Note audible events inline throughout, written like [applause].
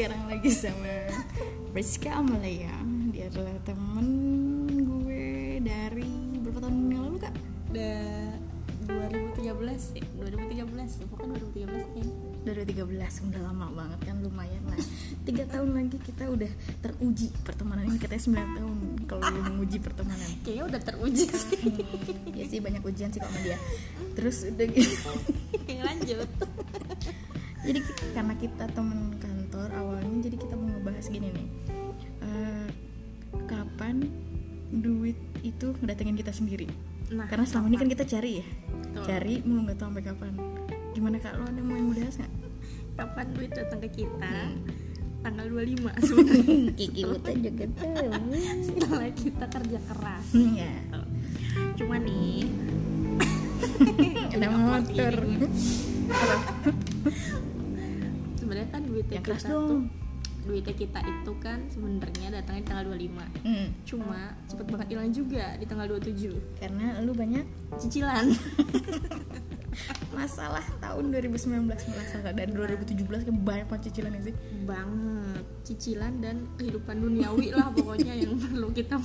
sekarang lagi sama Rizka Amalia. Dia adalah temen gue dari berapa tahun yang lalu kak? udah 2013 sih. 2013 pokoknya 2013 kayaknya. 2013 udah lama banget kan lumayan lah. Tiga tahun lagi kita udah teruji pertemanan ini katanya 9 tahun kalau lu menguji pertemanan. Kayaknya udah teruji sih. Hmm, ya sih banyak ujian sih kok sama dia. [laughs] Terus udah gitu lanjut. Jadi karena kita temen jadi kita mau ngebahas gini nih. Eh, kapan duit itu ngedatengin kita sendiri? Nah karena selama ini kan kita cari ya. Betul. cari mulu nggak tahu sampai kapan. Gimana kak? Lo ada mau yang mau dibahas nggak? Kapan duit datang ke kita? Hmm. tanggal 25 sebenarnya [laughs] Kiki Buta juga tahu. Setelah kita kerja keras. Ya cuma nih. [laughs] Ada motor. sebenarnya kan duitnya yang keras kita tuh dong duitnya kita itu kan sebenarnya datangnya di tanggal 25 Hmm, cuma cepet banget hilang juga di tanggal 27 karena lu banyak cicilan. [laughs] Masalah tahun 2019 masalah dan 2017 kan banyak banget cicilan ya sih? Banget. Cicilan dan kehidupan duniawi lah pokoknya yang perlu kita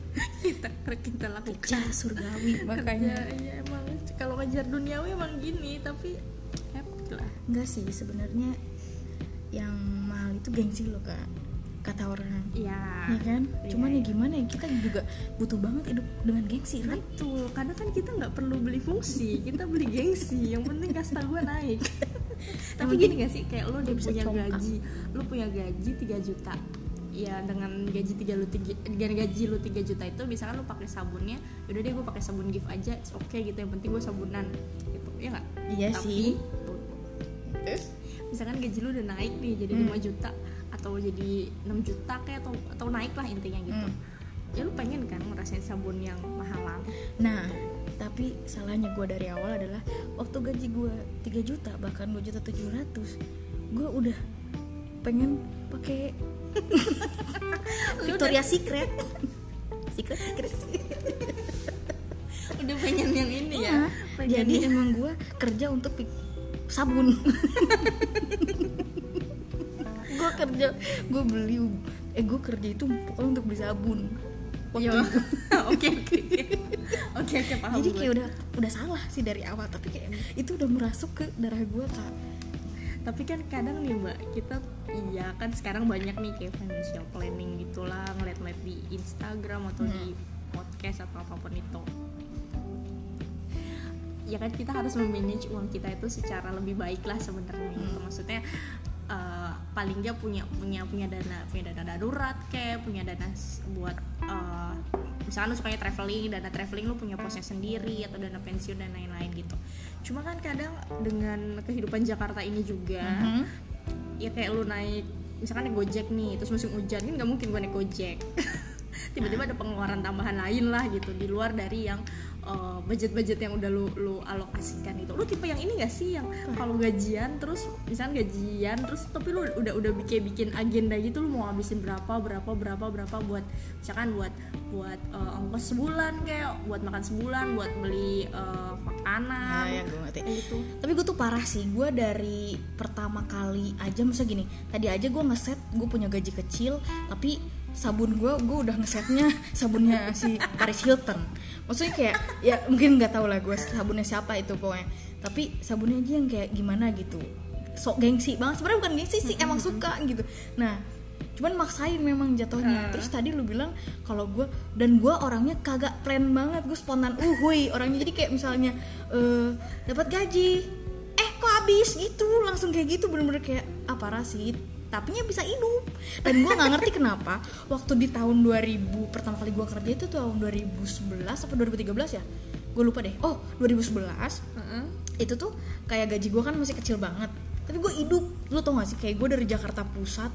[laughs] kita kita lakukan. Kejar surgawi makanya. Kerja, iya emang. Kalau ngejar duniawi emang gini tapi happy lah. Enggak sih sebenarnya yang itu gengsi lo kak kata orang. Iya. Ya kan? Iya, cuman ya iya. gimana ya kita juga butuh banget hidup dengan gengsi right? Betul. Karena kan kita nggak perlu beli fungsi kita beli gengsi. Yang penting kasta gue naik. [laughs] Tapi gini gak sih kayak lo udah punya congkak. gaji lo punya gaji 3 juta. Ya dengan gaji tiga lu tiga, dengan gaji lu 3 juta itu misalkan lu pakai sabunnya yaudah deh gue pakai sabun gift aja it's okay gitu yang penting gue sabunan. Gitu ya nggak? Iya sih. Tuh, misalkan gaji lu udah naik nih jadi Hmm. 5 juta atau jadi 6 juta kayak atau atau naik lah intinya gitu Hmm. ya lu pengen kan ngerasain sabun yang mahalan nah tapi salahnya gue dari awal adalah waktu gaji gue 3 juta bahkan 2 juta 700 gue udah pengen pakai [laughs] Victoria Secret [laughs] Secret Secret udah pengen yang ini ya pengen jadi emang gue kerja untuk sabun. Gue kerja gue beli eh gue kerja itu pokoknya untuk beli sabun. Iya. [laughs] oke oke. Oke oke paham jadi gue. kayak udah udah salah sih dari awal tapi kayak itu udah merasuk ke darah gue kak. Tapi kan kadang nih mbak kita iya kan sekarang banyak nih kayak financial planning gitulah ngeliat-ngeliat di Instagram atau di podcast atau apa pun itu ya kan kita harus memanage uang kita itu secara lebih baik lah sebenarnya gitu. maksudnya eh, paling nggak punya punya punya dana punya dana darurat kayak punya dana buat eh, misalnya lu sukanya traveling dana traveling lu punya posnya sendiri atau dana pensiun dan lain-lain gitu cuma kan kadang dengan kehidupan Jakarta ini juga Mhm. ya kayak lu naik misalkan naik gojek nih terus musim hujan kan nggak mungkin gue naik gojek [laughs] tiba-tiba ada pengeluaran tambahan lain lah gitu di luar dari yang uh, budget-budget yang udah lu lu alokasikan itu. Lu tipe yang ini gak sih yang kalau gajian terus misalnya gajian terus tapi lu udah udah bikin bikin agenda gitu lu mau ngabisin berapa berapa berapa berapa buat misalkan buat buat uh, ongkos sebulan kayak buat makan sebulan buat beli uh, makanan Nah, ya gue ngerti. kayak gitu. Tapi gue tuh parah sih gue dari pertama kali aja masa gini tadi aja gue ngeset gue punya gaji kecil tapi sabun gue gue udah ngesetnya [laughs] sabunnya si Paris Hilton. Maksudnya kayak ya mungkin nggak tahu lah gue sabunnya siapa itu pokoknya. Tapi sabunnya aja yang kayak gimana gitu. Sok gengsi banget. Sebenarnya bukan gengsi sih emang suka gitu. Nah cuman maksain memang jatuhnya. Terus tadi lu bilang kalau gue dan gue orangnya kagak plan banget. Gue spontan uhui orangnya. Jadi kayak misalnya eh dapat gaji. Eh kok habis? Gitu langsung kayak gitu. Bener-bener kayak apa sih tapi bisa hidup. Dan gue nggak ngerti kenapa waktu di tahun 2000 pertama kali gue kerja itu tahun 2011 atau 2013 ya? Gue lupa deh. Oh 2011 Heeh. itu tuh kayak gaji gue kan masih kecil banget. Tapi gue hidup. Lu tau gak sih? Kayak gue dari Jakarta Pusat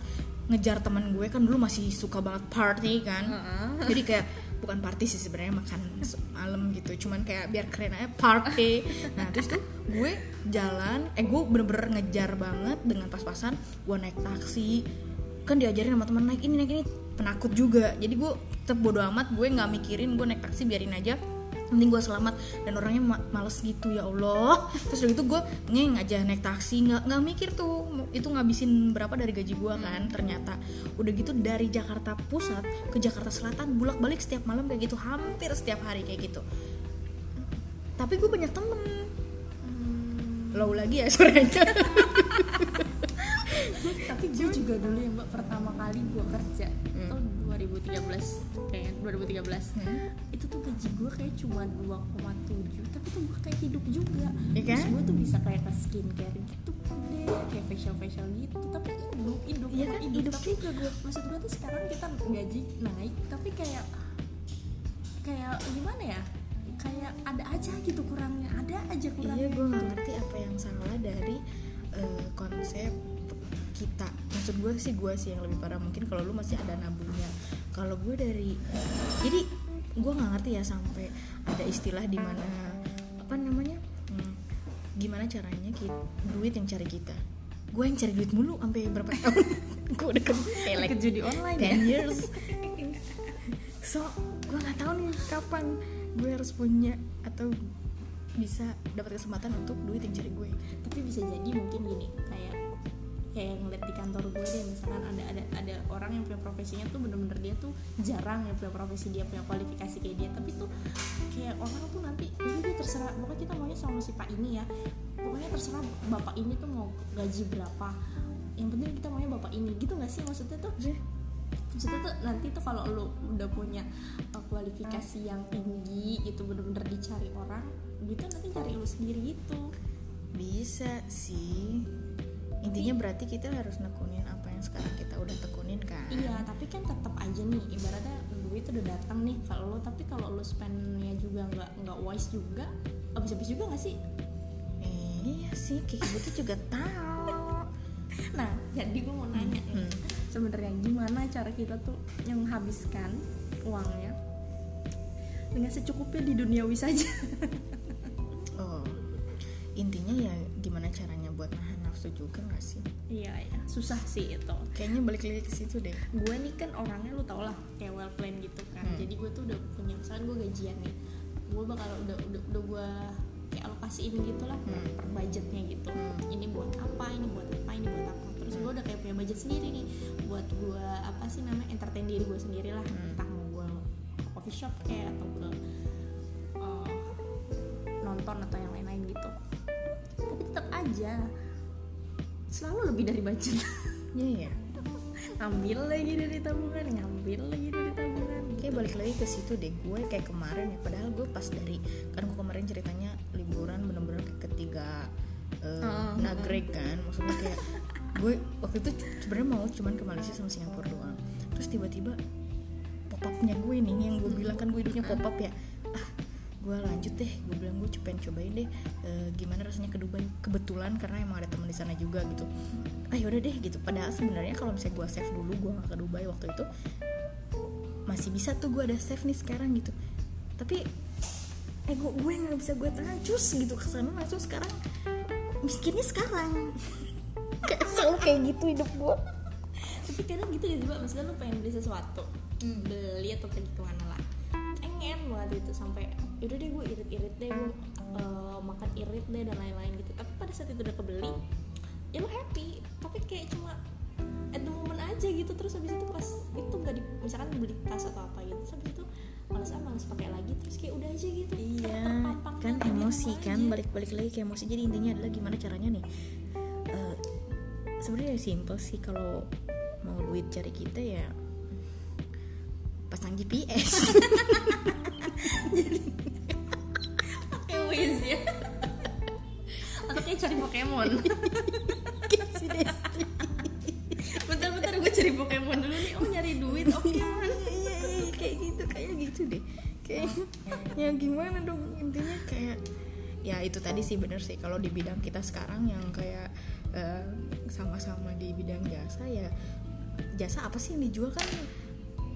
ngejar teman gue kan dulu masih suka banget party kan. Heeh. jadi kayak bukan party sih sebenarnya makan malam gitu. Cuman kayak biar keren aja party. Nah terus tuh gue jalan eh gue bener-bener ngejar banget dengan pas-pasan gue naik taksi. Kan diajarin sama teman naik ini naik ini. Penakut juga. Jadi gue tetap bodo amat gue nggak mikirin gue naik taksi biarin aja penting gue selamat. Dan orangnya ma- males gitu ya Allah. [laughs] Terus udah gitu gue ngeng aja naik taksi. Nggak nggak mikir tuh itu ngabisin berapa dari gaji gue kan ternyata. Udah gitu dari Jakarta Pusat ke Jakarta Selatan bolak balik setiap malam kayak gitu hampir setiap hari kayak gitu. Tapi gue banyak temen. Low lagi ya suaranya [laughs] tapi gue juga dulu ya mbak pertama kali gue kerja Hmm. tuh 2013 kayak 2013 Hmm. itu tuh gaji gue kayak cuma 2,7 tapi tuh gue kayak hidup juga Iya kan? terus gue tuh bisa kayak ke skincare gitu deh kayak facial facial gitu tapi hidup hidup Iya kan, hidup tapi juga gue. maksud gue tuh sekarang kita gaji naik tapi kayak kayak gimana ya kayak ada aja gitu kurangnya ada aja kurangnya iya gue nggak gitu. ngerti apa yang salah dari eh, konsep kita. Maksud gue sih gue sih yang lebih parah. Mungkin kalau lu masih ada nabungnya kalau gue dari jadi gue nggak ngerti ya sampai ada istilah di mana apa namanya hmm, gimana caranya kita, duit yang cari kita. Gue yang cari duit mulu sampai berapa tahun. [laughs] Gue udah ke kayak like ke judi online ya? 10 years. [laughs] So gue nggak tahu nih kapan gue harus punya atau bisa dapat kesempatan untuk duit yang cari gue. Tapi bisa jadi mungkin gini kayak kayak ngeliat di kantor gue deh misalkan ada ada ada orang yang punya profesinya tuh bener-bener dia tuh jarang yang punya profesi dia punya kualifikasi kayak dia. Tapi tuh kayak orang tuh nanti ini dia terserah pokoknya kita maunya sama si pak ini ya. Pokoknya terserah bapak ini tuh mau gaji berapa. Yang penting kita maunya bapak ini gitu nggak sih? Maksudnya tuh maksudnya tuh nanti tuh kalau lu udah punya uh, kualifikasi yang tinggi itu bener-bener dicari orang gitu nanti cari lu sendiri gitu. Bisa sih intinya berarti kita harus nekunin apa yang sekarang kita udah tekunin kan Iya, tapi kan tetap aja nih ibaratnya duit udah datang nih kalau lo tapi kalau lo spendnya juga nggak nggak wise juga habis-habis juga nggak sih? Eh, iya sih kayak gitu juga tahu Nah, jadi gue mau nanya nih, Hmm. sebenarnya gimana cara kita tuh yang menghabiskan uangnya dengan secukupnya di duniawi saja? oh intinya ya gimana caranya buat nahan nafsu juga gak sih iya ya, susah sih itu. kayaknya balik lagi ke situ deh Gue nih kan orangnya lu tau lah kayak well plan gitu kan. Hmm. Jadi gue tuh udah punya misalkan gue gajian nih, gue bakal udah udah udah gue kayak alokasiin gitu lah Hmm. per budgetnya gitu. Hmm. ini buat apa ini buat apa ini buat apa terus gue udah kayak punya budget sendiri nih buat gue apa sih namanya entertain diri gue sendiri lah Hmm. entah mau gue coffee shop kayak atau ke eh, nonton atau yang aja. Selalu lebih dari budget. [laughs] Iya ya ngambil lagi dari tabungan ngambil lagi dari tabungan. Kayak balik lagi ke situ deh. Gue kayak kemarin ya padahal gue pas dari kan gue kemarin ceritanya liburan bener-bener ke ketiga uh, Oh, nagreg kan. Maksudnya kayak gue waktu itu sebenarnya mau cuman ke Malaysia sama Singapura doang. Terus tiba-tiba pop upnya gue nih yang gue bilang kan gue hidupnya pop up ya. ah gue lanjut deh. Gue bilang gue pengen cobain deh eh, gimana rasanya ke Dubai kebetulan karena emang ada teman di sana juga gitu. Ah yaudah deh gitu. Padahal sebenarnya kalau misalnya gue save dulu gue gak ke Dubai waktu itu masih bisa tuh gue ada save nih sekarang gitu. Tapi ego gue nggak bisa gue tahan cus gitu. Ke sana langsung sekarang miskinnya sekarang. [laughs] Kayak selalu kayak gitu hidup gue tapi kadang gitu ya tiba maksudnya lu pengen beli sesuatu beli atau pergi ke mana lah banget itu sampai yaudah deh gue irit-irit deh gue eh, makan irit deh dan lain-lain gitu. Tapi pada saat itu udah kebeli ya lu happy. Tapi kayak cuma at the moment aja gitu. Terus habis itu pas itu gak di misalkan beli tas atau apa gitu terus habis itu males ah males pakai lagi. Terus kayak udah aja gitu. Iya kan di emosi kan balik-balik lagi ke emosi. Jadi intinya adalah gimana caranya nih Eh, sebenarnya simple sih. Kalau mau duit cari kita ya pasang GPS [laughs] [laughs] pakai Wiz ya. Atau kayak cari Pokemon. Bentar-bentar gue cari Pokemon dulu nih. Oh nyari duit. Oke iya iya iya, kayak gitu kayak gitu deh. Kayak ya gimana dong intinya kayak ya itu tadi sih bener sih. Kalau di bidang kita sekarang yang kayak eh, sama-sama di bidang jasa ya jasa apa sih yang dijual kan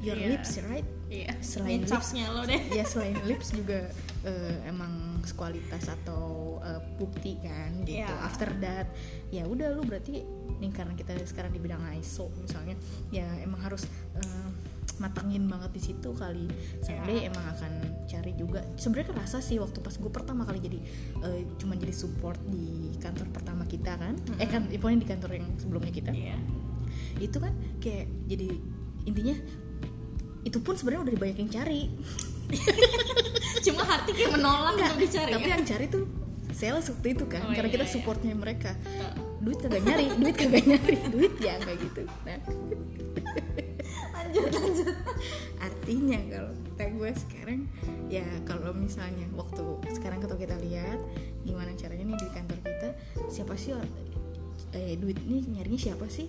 your Iya. lips right? Iya. Selain capsnya lo deh. Ya selain lips juga eh, emang kualitas atau eh, bukti kan gitu. Iya. after that ya udah lu berarti nih karena kita sekarang di bidang ISO misalnya ya emang harus eh, matangin banget di situ kali. Someday emang akan cari juga. Sebenarnya kerasa sih waktu pas gue pertama kali jadi eh, cuma jadi support di kantor pertama kita kan. Eh kan pokoknya di kantor yang sebelumnya kita. Iya. itu kan kayak jadi intinya itu pun sebenarnya udah banyak yang cari. [laughs] Cuma hati kayak menolak untuk dicari tapi ya? yang cari tuh sales waktu itu kan Oh, karena iya, kita iya. supportnya mereka. Duit kagak nyari duit kagak nyari duit ya kayak gitu. Nah. Lanjut lanjut. Artinya kalau kita gue sekarang ya kalau misalnya waktu sekarang kalau kita lihat gimana caranya nih di kantor kita siapa sih eh, duit nih nyarinya siapa sih?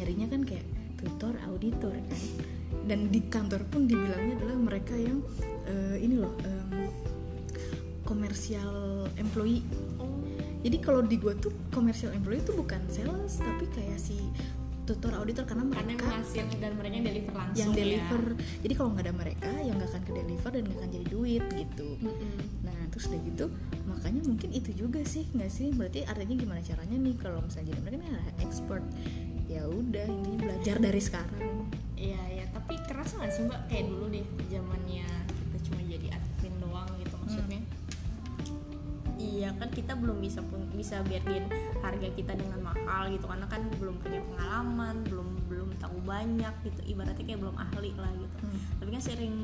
Nyarinya kan kayak tutor auditor kan dan di kantor pun dibilangnya adalah mereka yang eh, ini loh em, komersial employee. Oh. Jadi kalau di gue tuh komersial employee itu bukan sales tapi kayak si tutor auditor karena karena mereka menghasil dan mereka yang deliver langsung yang ya. deliver. Jadi kalau nggak ada mereka yang nggak akan ke deliver dan nggak akan jadi duit gitu. Mm-mm. nah terus udah gitu makanya mungkin itu juga sih nggak sih? Berarti artinya gimana caranya nih? Kalau misalnya jadi mereka kan expert. Ya udah ini belajar dari sekarang Iya ya, tapi kerasa nggak sih mbak kayak dulu deh zamannya kita cuma jadi admin doang gitu maksudnya. Iya kan kita belum bisa pun bisa biarin harga kita dengan mahal gitu karena kan belum punya pengalaman, belum belum tahu banyak gitu. Ibaratnya kayak belum ahli lah gitu. Hmm. Tapi kan sering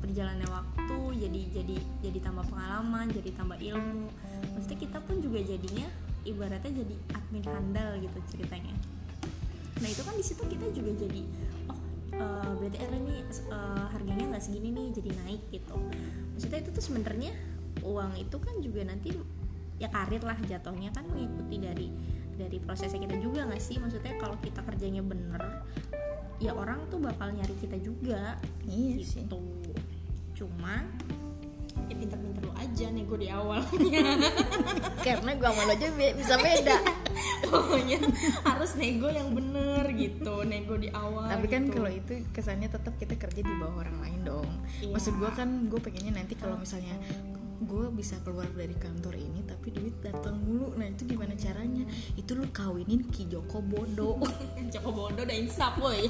berjalannya waktu jadi jadi jadi tambah pengalaman, jadi tambah ilmu. Maksudnya kita pun juga jadinya ibaratnya jadi admin handal gitu ceritanya nah itu kan di situ kita juga jadi berarti era ini eh, harganya nggak segini nih jadi naik gitu. Maksudnya itu tuh sebenarnya uang itu kan juga nanti ya karir lah jatuhnya kan mengikuti dari dari prosesnya kita juga nggak sih? Maksudnya kalau kita kerjanya bener ya orang tuh bakal nyari kita juga iya sih. Gitu cuma ya pinter-pinter lu aja nego di awal. [laughs] Karena gua sama lo aja bisa beda [laughs] [laughs] pokoknya harus nego yang bener gitu nego di awal tapi kan gitu. kalau itu kesannya tetap kita kerja di bawah orang lain dong. Iya. maksud gua kan gue pengennya nanti kalau misalnya gue bisa keluar dari kantor ini tapi duit datang mulu. Nah itu gimana caranya? Itu lu kawinin Ki Joko Bodo [laughs] Joko Bodo udah insaf boy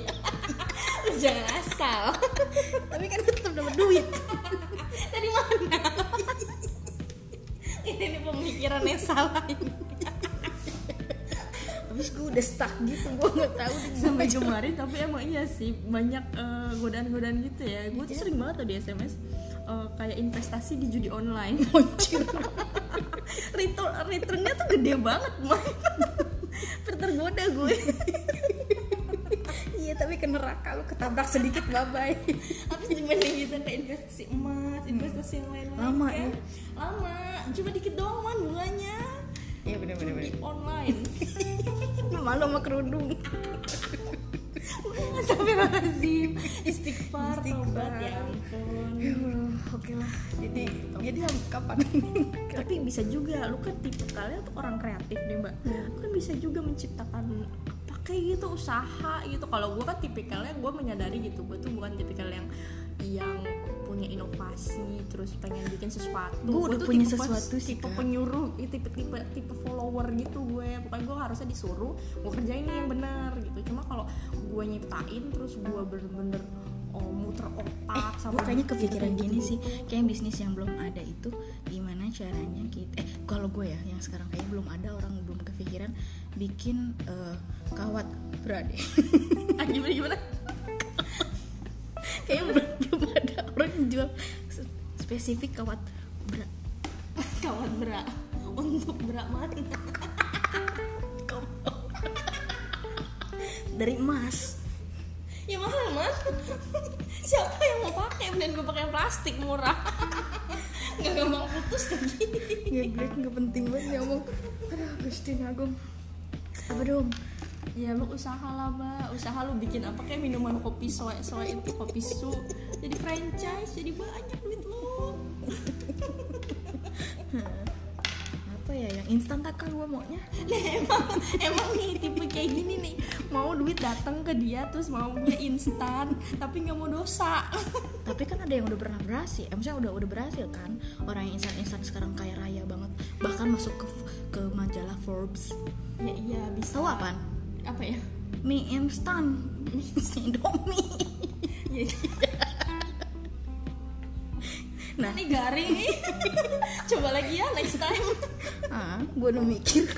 [laughs] lu jangan asal. Tapi kan tetap dapat duit. Dari mana? Ini nih pemikirannya salah ini habis gue udah stuck gitu gue nggak tahu sampai kemarin tapi emang iya sih banyak eh, godaan-godaan gitu ya gue tuh Iya. sering banget tuh di sms eh, kayak investasi di judi online [laughs] Anjir. return returnnya tuh gede banget man tergoda gue iya tapi ke neraka lu ketabrak sedikit bye bye habis dibanding gitu kayak investasi emas investasi yang lain-lain Lama kan. ya? lama cuma dikit doang man bunganya iya bener di bener. Online. [laughs] Malu sama kerudung. [laughs] Sampai lazim istighfar. Istighfar. ya ampun. Ya Allah, oke lah. Jadi jadi kapan tapi bisa juga lu kan tipe kalian tuh orang kreatif deh mbak. Hmm. lu kan bisa juga menciptakan apa kayak gitu usaha gitu. Kalau gue kan tipikalnya gue menyadari gitu gue tuh bukan tipikal yang yang punya inovasi terus pengen bikin sesuatu. Gua udah punya tipe sesuatu sih, tipe penyuruh eh, tipe tipe tipe follower gitu gue. Pokoknya gue harusnya disuruh gue kerjain nih yang benar gitu. Cuma kalau gue nyiptain terus gue bener-bener oh, muter otak gue sama kayaknya kepikiran gitu. gini sih. Kayak bisnis yang belum ada itu gimana caranya kita eh kalau gue ya yang sekarang kayak belum ada orang belum kepikiran bikin eh, kawat ah, [laughs] gimana gimana? Kayak belum, belum ada orang yang jual se- spesifik kawat bra. [laughs] Kawat bra. Untuk bra mana [laughs] dari emas. Ya mahal mas. [laughs] Siapa yang mau pakai? Dan gue pakai plastik murah. Nggak gampang putus lagi. Geblek nggak penting banget ngomong. Aduh Agung. Apa dong ya lu usaha lah mbak. Usaha lu bikin apa? Kayak minuman kopi soe soe itu kopi su jadi franchise jadi banyak duit lu. [laughs] Apa ya yang instan tak gue maunya [laughs] nah emang emang nih tipe kayak gini nih. Mau duit datang ke dia terus maunya instan tapi nggak mau dosa. [laughs] Tapi kan ada yang udah pernah berhasil. Eh, maksudnya udah udah berhasil kan? Orang yang instan instan sekarang kaya raya banget. Bahkan masuk ke ke majalah Forbes. Ya iya bisa. Tahu apaan apa ya? Mie instan. Mie Indomie. [laughs] Ya, Nah. ini garing nih. [laughs] Coba lagi ya next time. Ah gue udah mikir. [laughs]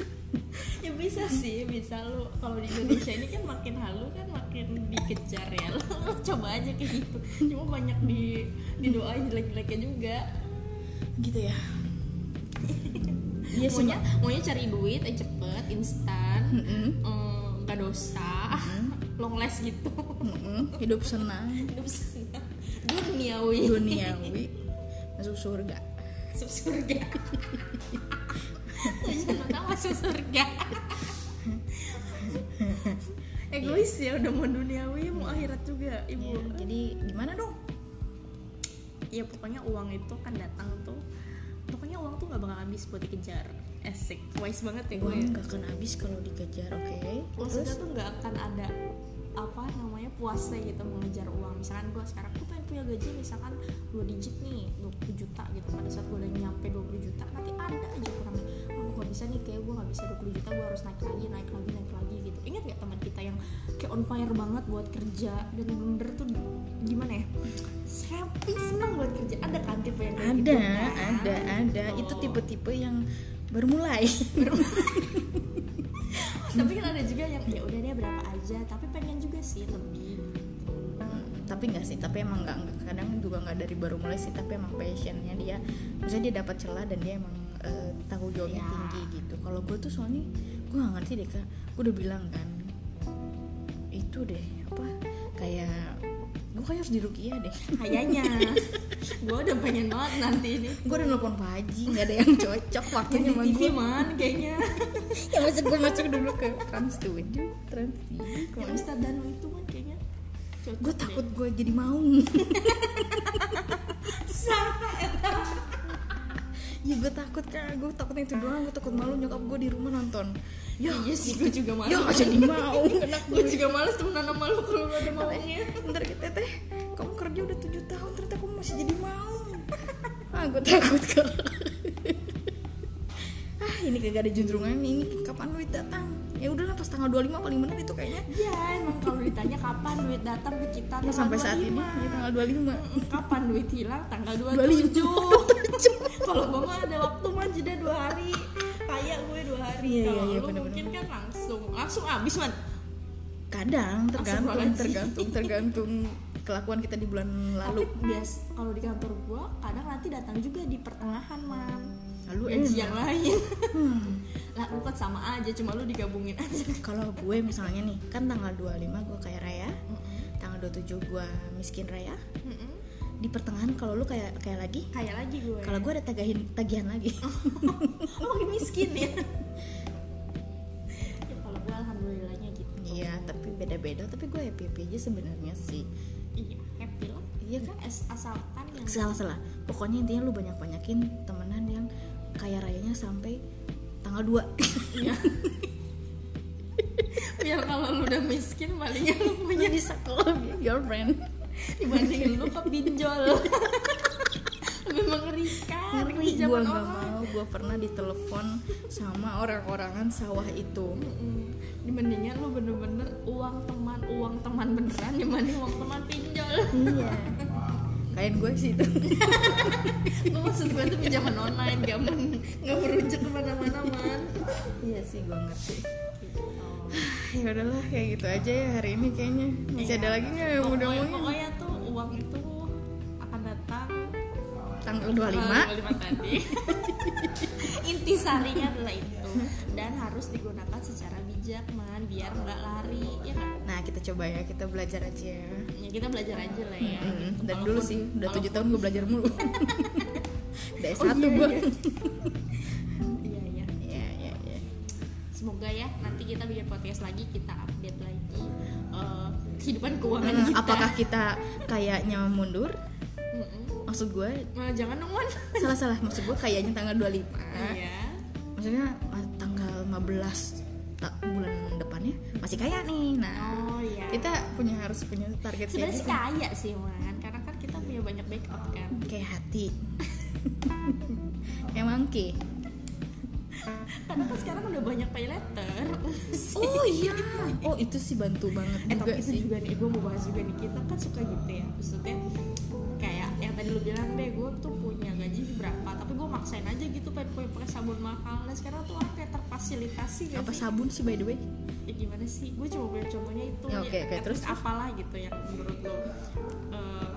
Ya bisa sih bisa lu. Kalau di Indonesia ini kan makin halu kan makin dikejar ya. Lu coba aja kayak gitu. Cuma banyak di didoain jelek-jeleknya juga. Gitu ya. Iya maunya maunya cari duit eh cepet instan. Mm-mm. eh, nggak dosa long last gitu. Mm-mm. hidup senang. Hidup senang. Duniawi. Duniawi. Masuk surga. Masuk surga. [laughs] Tujuan utama masuk surga. Egois ya udah mau duniawi mau akhirat juga ibu. Ya, jadi gimana dong? Ya pokoknya uang itu kan datang tuh. Pokoknya uang tuh nggak bakal habis buat dikejar esik wise banget ya gue uang nggak akan habis kalau dikejar oke? Maksudnya tuh nggak akan ada apa namanya puasnya gitu mengejar uang. Misalkan gue sekarang gue pengen punya gaji misalkan 2 digit nih 20 juta gitu. Pada saat gue udah nyampe 20 juta nanti ada aja kurangnya. Oh gak bisa nih? Kayak gue gak bisa 20 juta gue harus naik lagi naik lagi naik lagi gitu. Ingat gak teman kita yang kayak on fire banget buat kerja dan bener tuh gimana ya? Happy senang buat kerja. Ada kan tipe yang kayak ada gitu? Kan? ada. ada Gitu. itu tipe-tipe yang baru mulai [laughs] tapi kan ada juga yang ya udah deh berapa aja. Tapi pengen juga sih lebih. Tapi enggak sih tapi emang enggak, enggak kadang juga enggak dari baru mulai sih tapi emang passionnya dia. Misalnya dia dapat celah dan dia emang eh, tanggung jawabnya Ya. tinggi gitu. Kalau gue tuh soalnya gue nggak ngerti deh kak. Gue udah bilang kan itu deh apa kayak gue kayak harus dirukiah deh. Kayaknya. [laughs] Gue udah pengen banget nanti ini. Gue udah nelfon Pak Haji nggak ada yang cocok waktunya sama gue man kayaknya. [laughs] Ya masuk gue masuk dulu ke Trans 7 Trans 3 yang Ustadz Danu itu kan kayaknya cocok gue takut gue jadi mau. [laughs] Ya gue takut kan gue takutnya itu doang. Gue takut malu nyokap gue di rumah nonton ya iya sih. gue juga malu ya nggak jadi mau. Enak gue juga males temenan sama lu kalau lu ada maunya. Ntar kita teh. Kamu kerja udah tujuh tahun ternyata kamu masih jadi mau. Ah gue takut kalau ah ini kagak ada juntrungan ini kapan duit datang? Ya udahlah pas tanggal 25 paling bener itu kayaknya. Ya emang kalau ditanya kapan duit datang ke kita ya sampai saat 25. ini ya tanggal 25 kapan duit hilang? Tanggal 25. 27 kalau gue mah ada waktu mah jeda dua hari kayak gue dua hari. Iya, iya, kalau iya, lu bener-bener. mungkin kan langsung langsung habis man. Kadang tergantung tergantung tergantung kelakuan kita di bulan lalu. Tapi bias kalau di kantor gue kadang nanti datang juga di pertengahan man. Lalu gaji yang lain. Hmm. [laughs] lah lu kan sama aja cuma lu digabungin aja. [laughs] Kalau gue misalnya nih kan tanggal 25 gue kaya raya tanggal 27 gue miskin raya. Di pertengahan kalau lu kayak kayak lagi? Kayak lagi gue. Kalau gue ada tagihan tagihan lagi. [laughs] Oh makin miskin ya? Ya kalau gue alhamdulillahnya gitu. Iya tapi beda beda tapi gue happy happy aja sebenarnya sih. Iya happy lah. Iya kan? Es- asalkan yang salah salah pokoknya intinya lu banyak banyakin temenan yang kaya rayanya sampai tanggal 2 Iya. [laughs] biar kalau lu udah miskin palingnya lu punya. Bisa kalau girlfriend dibandingin lu ke pinjol. Lebih mengerikan ngeri gue nggak orang. mau gue pernah ditelepon sama orang-orangan sawah itu. Dibandingin lu bener-bener uang teman uang teman beneran dibanding uang teman pinjol. Iya. [laughs] Kayak gue sih itu. [laughs] Gue maksud gue tuh pinjaman online gak men gak merujuk ke mana-mana man. Iya sih gue ngerti [laughs] ya udahlah kayak gitu aja ya hari ini kayaknya. Masih ada lagi nggak yang udah mau pokoknya tuh uang itu akan datang tanggal 25 25 tadi. [laughs] Intisarinya adalah itu. Dan harus digunakan secara bijak man biar nggak lari ya kan? Nah kita coba ya kita belajar aja ya. Ya kita belajar aja lah ya. Mm, gitu. dan dulu sih udah tujuh tahun gue belajar mulu. [laughs] Dari Oh, satu iya, gue iya. iya semoga ya. Nanti kita bikin podcast lagi kita update lagi eh, kehidupan keuangan Hmm, kita. apakah kita kayaknya mundur? Maksud gue Nah, jangan dong salah salah maksud gue kayaknya tanggal 25 iya. Maksudnya tanggal 15 ta- bulan depannya masih kaya nih. Nah oh iya. kita punya harus punya target sebenarnya sih gitu. kaya sih man karena kan kita punya banyak backup kan. Kayak hati. [laughs] Emang ke karena kan sekarang udah banyak pay letter oh [laughs] iya. Oh itu sih bantu banget eh juga tapi itu sih. juga nih gue mau bahas juga nih. Kita kan suka gitu ya maksudnya kayak yang tadi lu bilang deh gue tuh punya gaji berapa tapi gue maksain aja gitu pengen pakai pakai sabun mahal. Nah sekarang tuh orang kayak terfasilitasi gak apa sih? sabun sih by the way? Ya gimana sih? Gue cuma beri contohnya itu Ya, oke, oke, at terus, least apalah gitu yang menurut lo eh,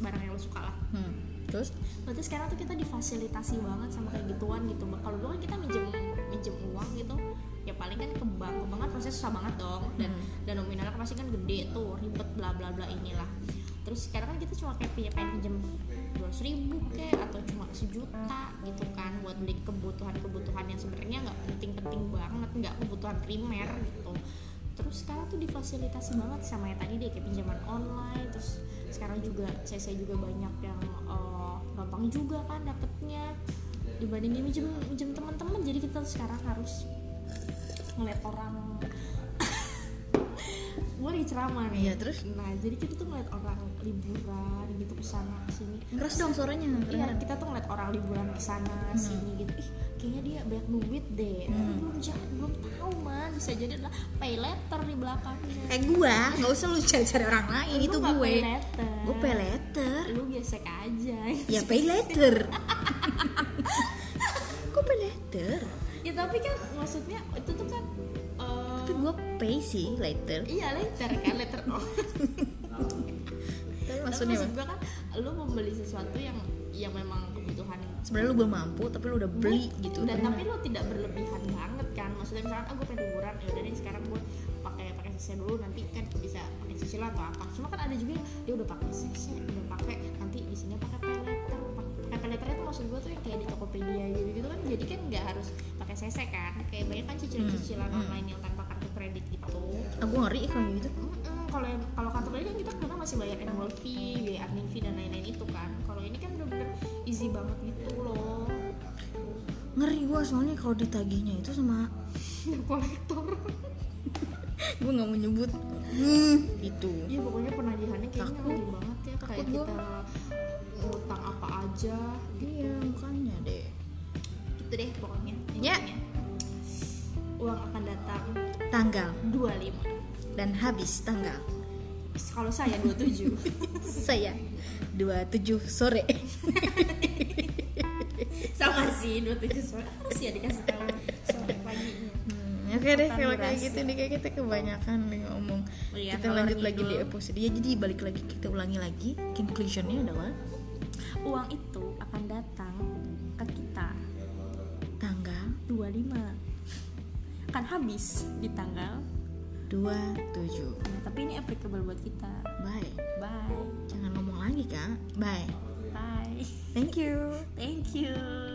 barang yang lo suka lah. Hmm. Terus berarti sekarang tuh kita difasilitasi banget sama kayak gituan gitu kalau dulu kan kita minjem minjem uang gitu ya paling kan ke bank ke bank kan proses susah banget dong. Dan Hmm. dan nominalnya pasti kan gede tuh ribet bla bla bla inilah. Terus sekarang kan kita cuma kayak punya pengen pinjem dua ribu kayak atau cuma sejuta gitu kan buat beli kebutuhan kebutuhan yang sebenarnya nggak penting penting banget nggak kebutuhan primer gitu. Terus sekarang tuh difasilitasi banget sama yang tadi deh kayak pinjaman online terus sekarang juga saya juga banyak yang gampang juga kan dapetnya. Dibandingin minjem minjem teman-teman jadi kita sekarang harus ngeliat orang ceramah nih Iya, terus? nah jadi kita tuh ngeliat orang liburan gitu ke sana ke sini ngeras dong suaranya Iya, kita tuh ngeliat orang liburan ke sana sini gitu. Ih, kayaknya dia banyak duit deh. Tapi Hmm. belum jangan belum tahu man. Bisa jadi adalah pay letter di belakangnya. kayak gua nggak usah lu cari-cari orang lain itu gue pay letter. gue pay letter Lu gesek aja. ya pay letter [laughs] kok pay letter ya tapi kan maksudnya itu tuh kan eh, tapi gue pay sih letter iya letter kan letter oh. tapi Tapi maksudnya maksud apa? gue kan lu membeli sesuatu yang yang memang kebutuhan sebenarnya lu belum mampu tapi lu udah beli gitu dan Tapi tapi lo tidak berlebihan banget kan. Maksudnya misalkan ah gue pengen liburan ya udah deh sekarang gue pakai pakai CC dulu nanti kan bisa pakai cicilan atau apa. Cuma kan ada juga yang dia udah pakai CC udah pakai nanti di sini pakai pay letter pakai pay letter itu maksud gue tuh yang kayak di Tokopedia gitu gitu kan jadi kan nggak harus pakai CC kan. Kayak banyak kan cicilan cicilan online yang tanpa kredit gitu ah, gue ngeri kayak gitu kalau yang kalau kartu kredit kan kita kadang masih bayar annual fee, biaya admin fee dan lain-lain itu kan. Kalau ini kan bener-bener easy banget gitu loh. ngeri gue soalnya kalau ditagihnya itu sama [laughs] Kolektor. gue nggak mau nyebut hmm, [laughs] itu Iya pokoknya penagihannya kayaknya Takut. ngeri banget ya kayak gua. kita ngutang apa aja iya makanya deh gitu deh pokoknya. Ya. intinya. Uang akan datang tanggal 25 dan habis tanggal Kalau saya 27 [laughs] saya 27 sore. [laughs] Sama sih 27 sore. Harus ya dikasih tahu sore paginya Hmm, oke deh Akan kalau kayak gitu nih kayak kita kebanyakan nih ngomong. Iya, kita lanjut lagi di ngidul. episode. Ya jadi balik lagi kita ulangi lagi. Conclusionnya adalah Uang itu akan datang ke kita tanggal 25 akan habis di tanggal 27 Nah, tapi ini applicable buat kita. Bye. Bye. Jangan ngomong lagi kak. Bye. Bye. Thank you. Thank you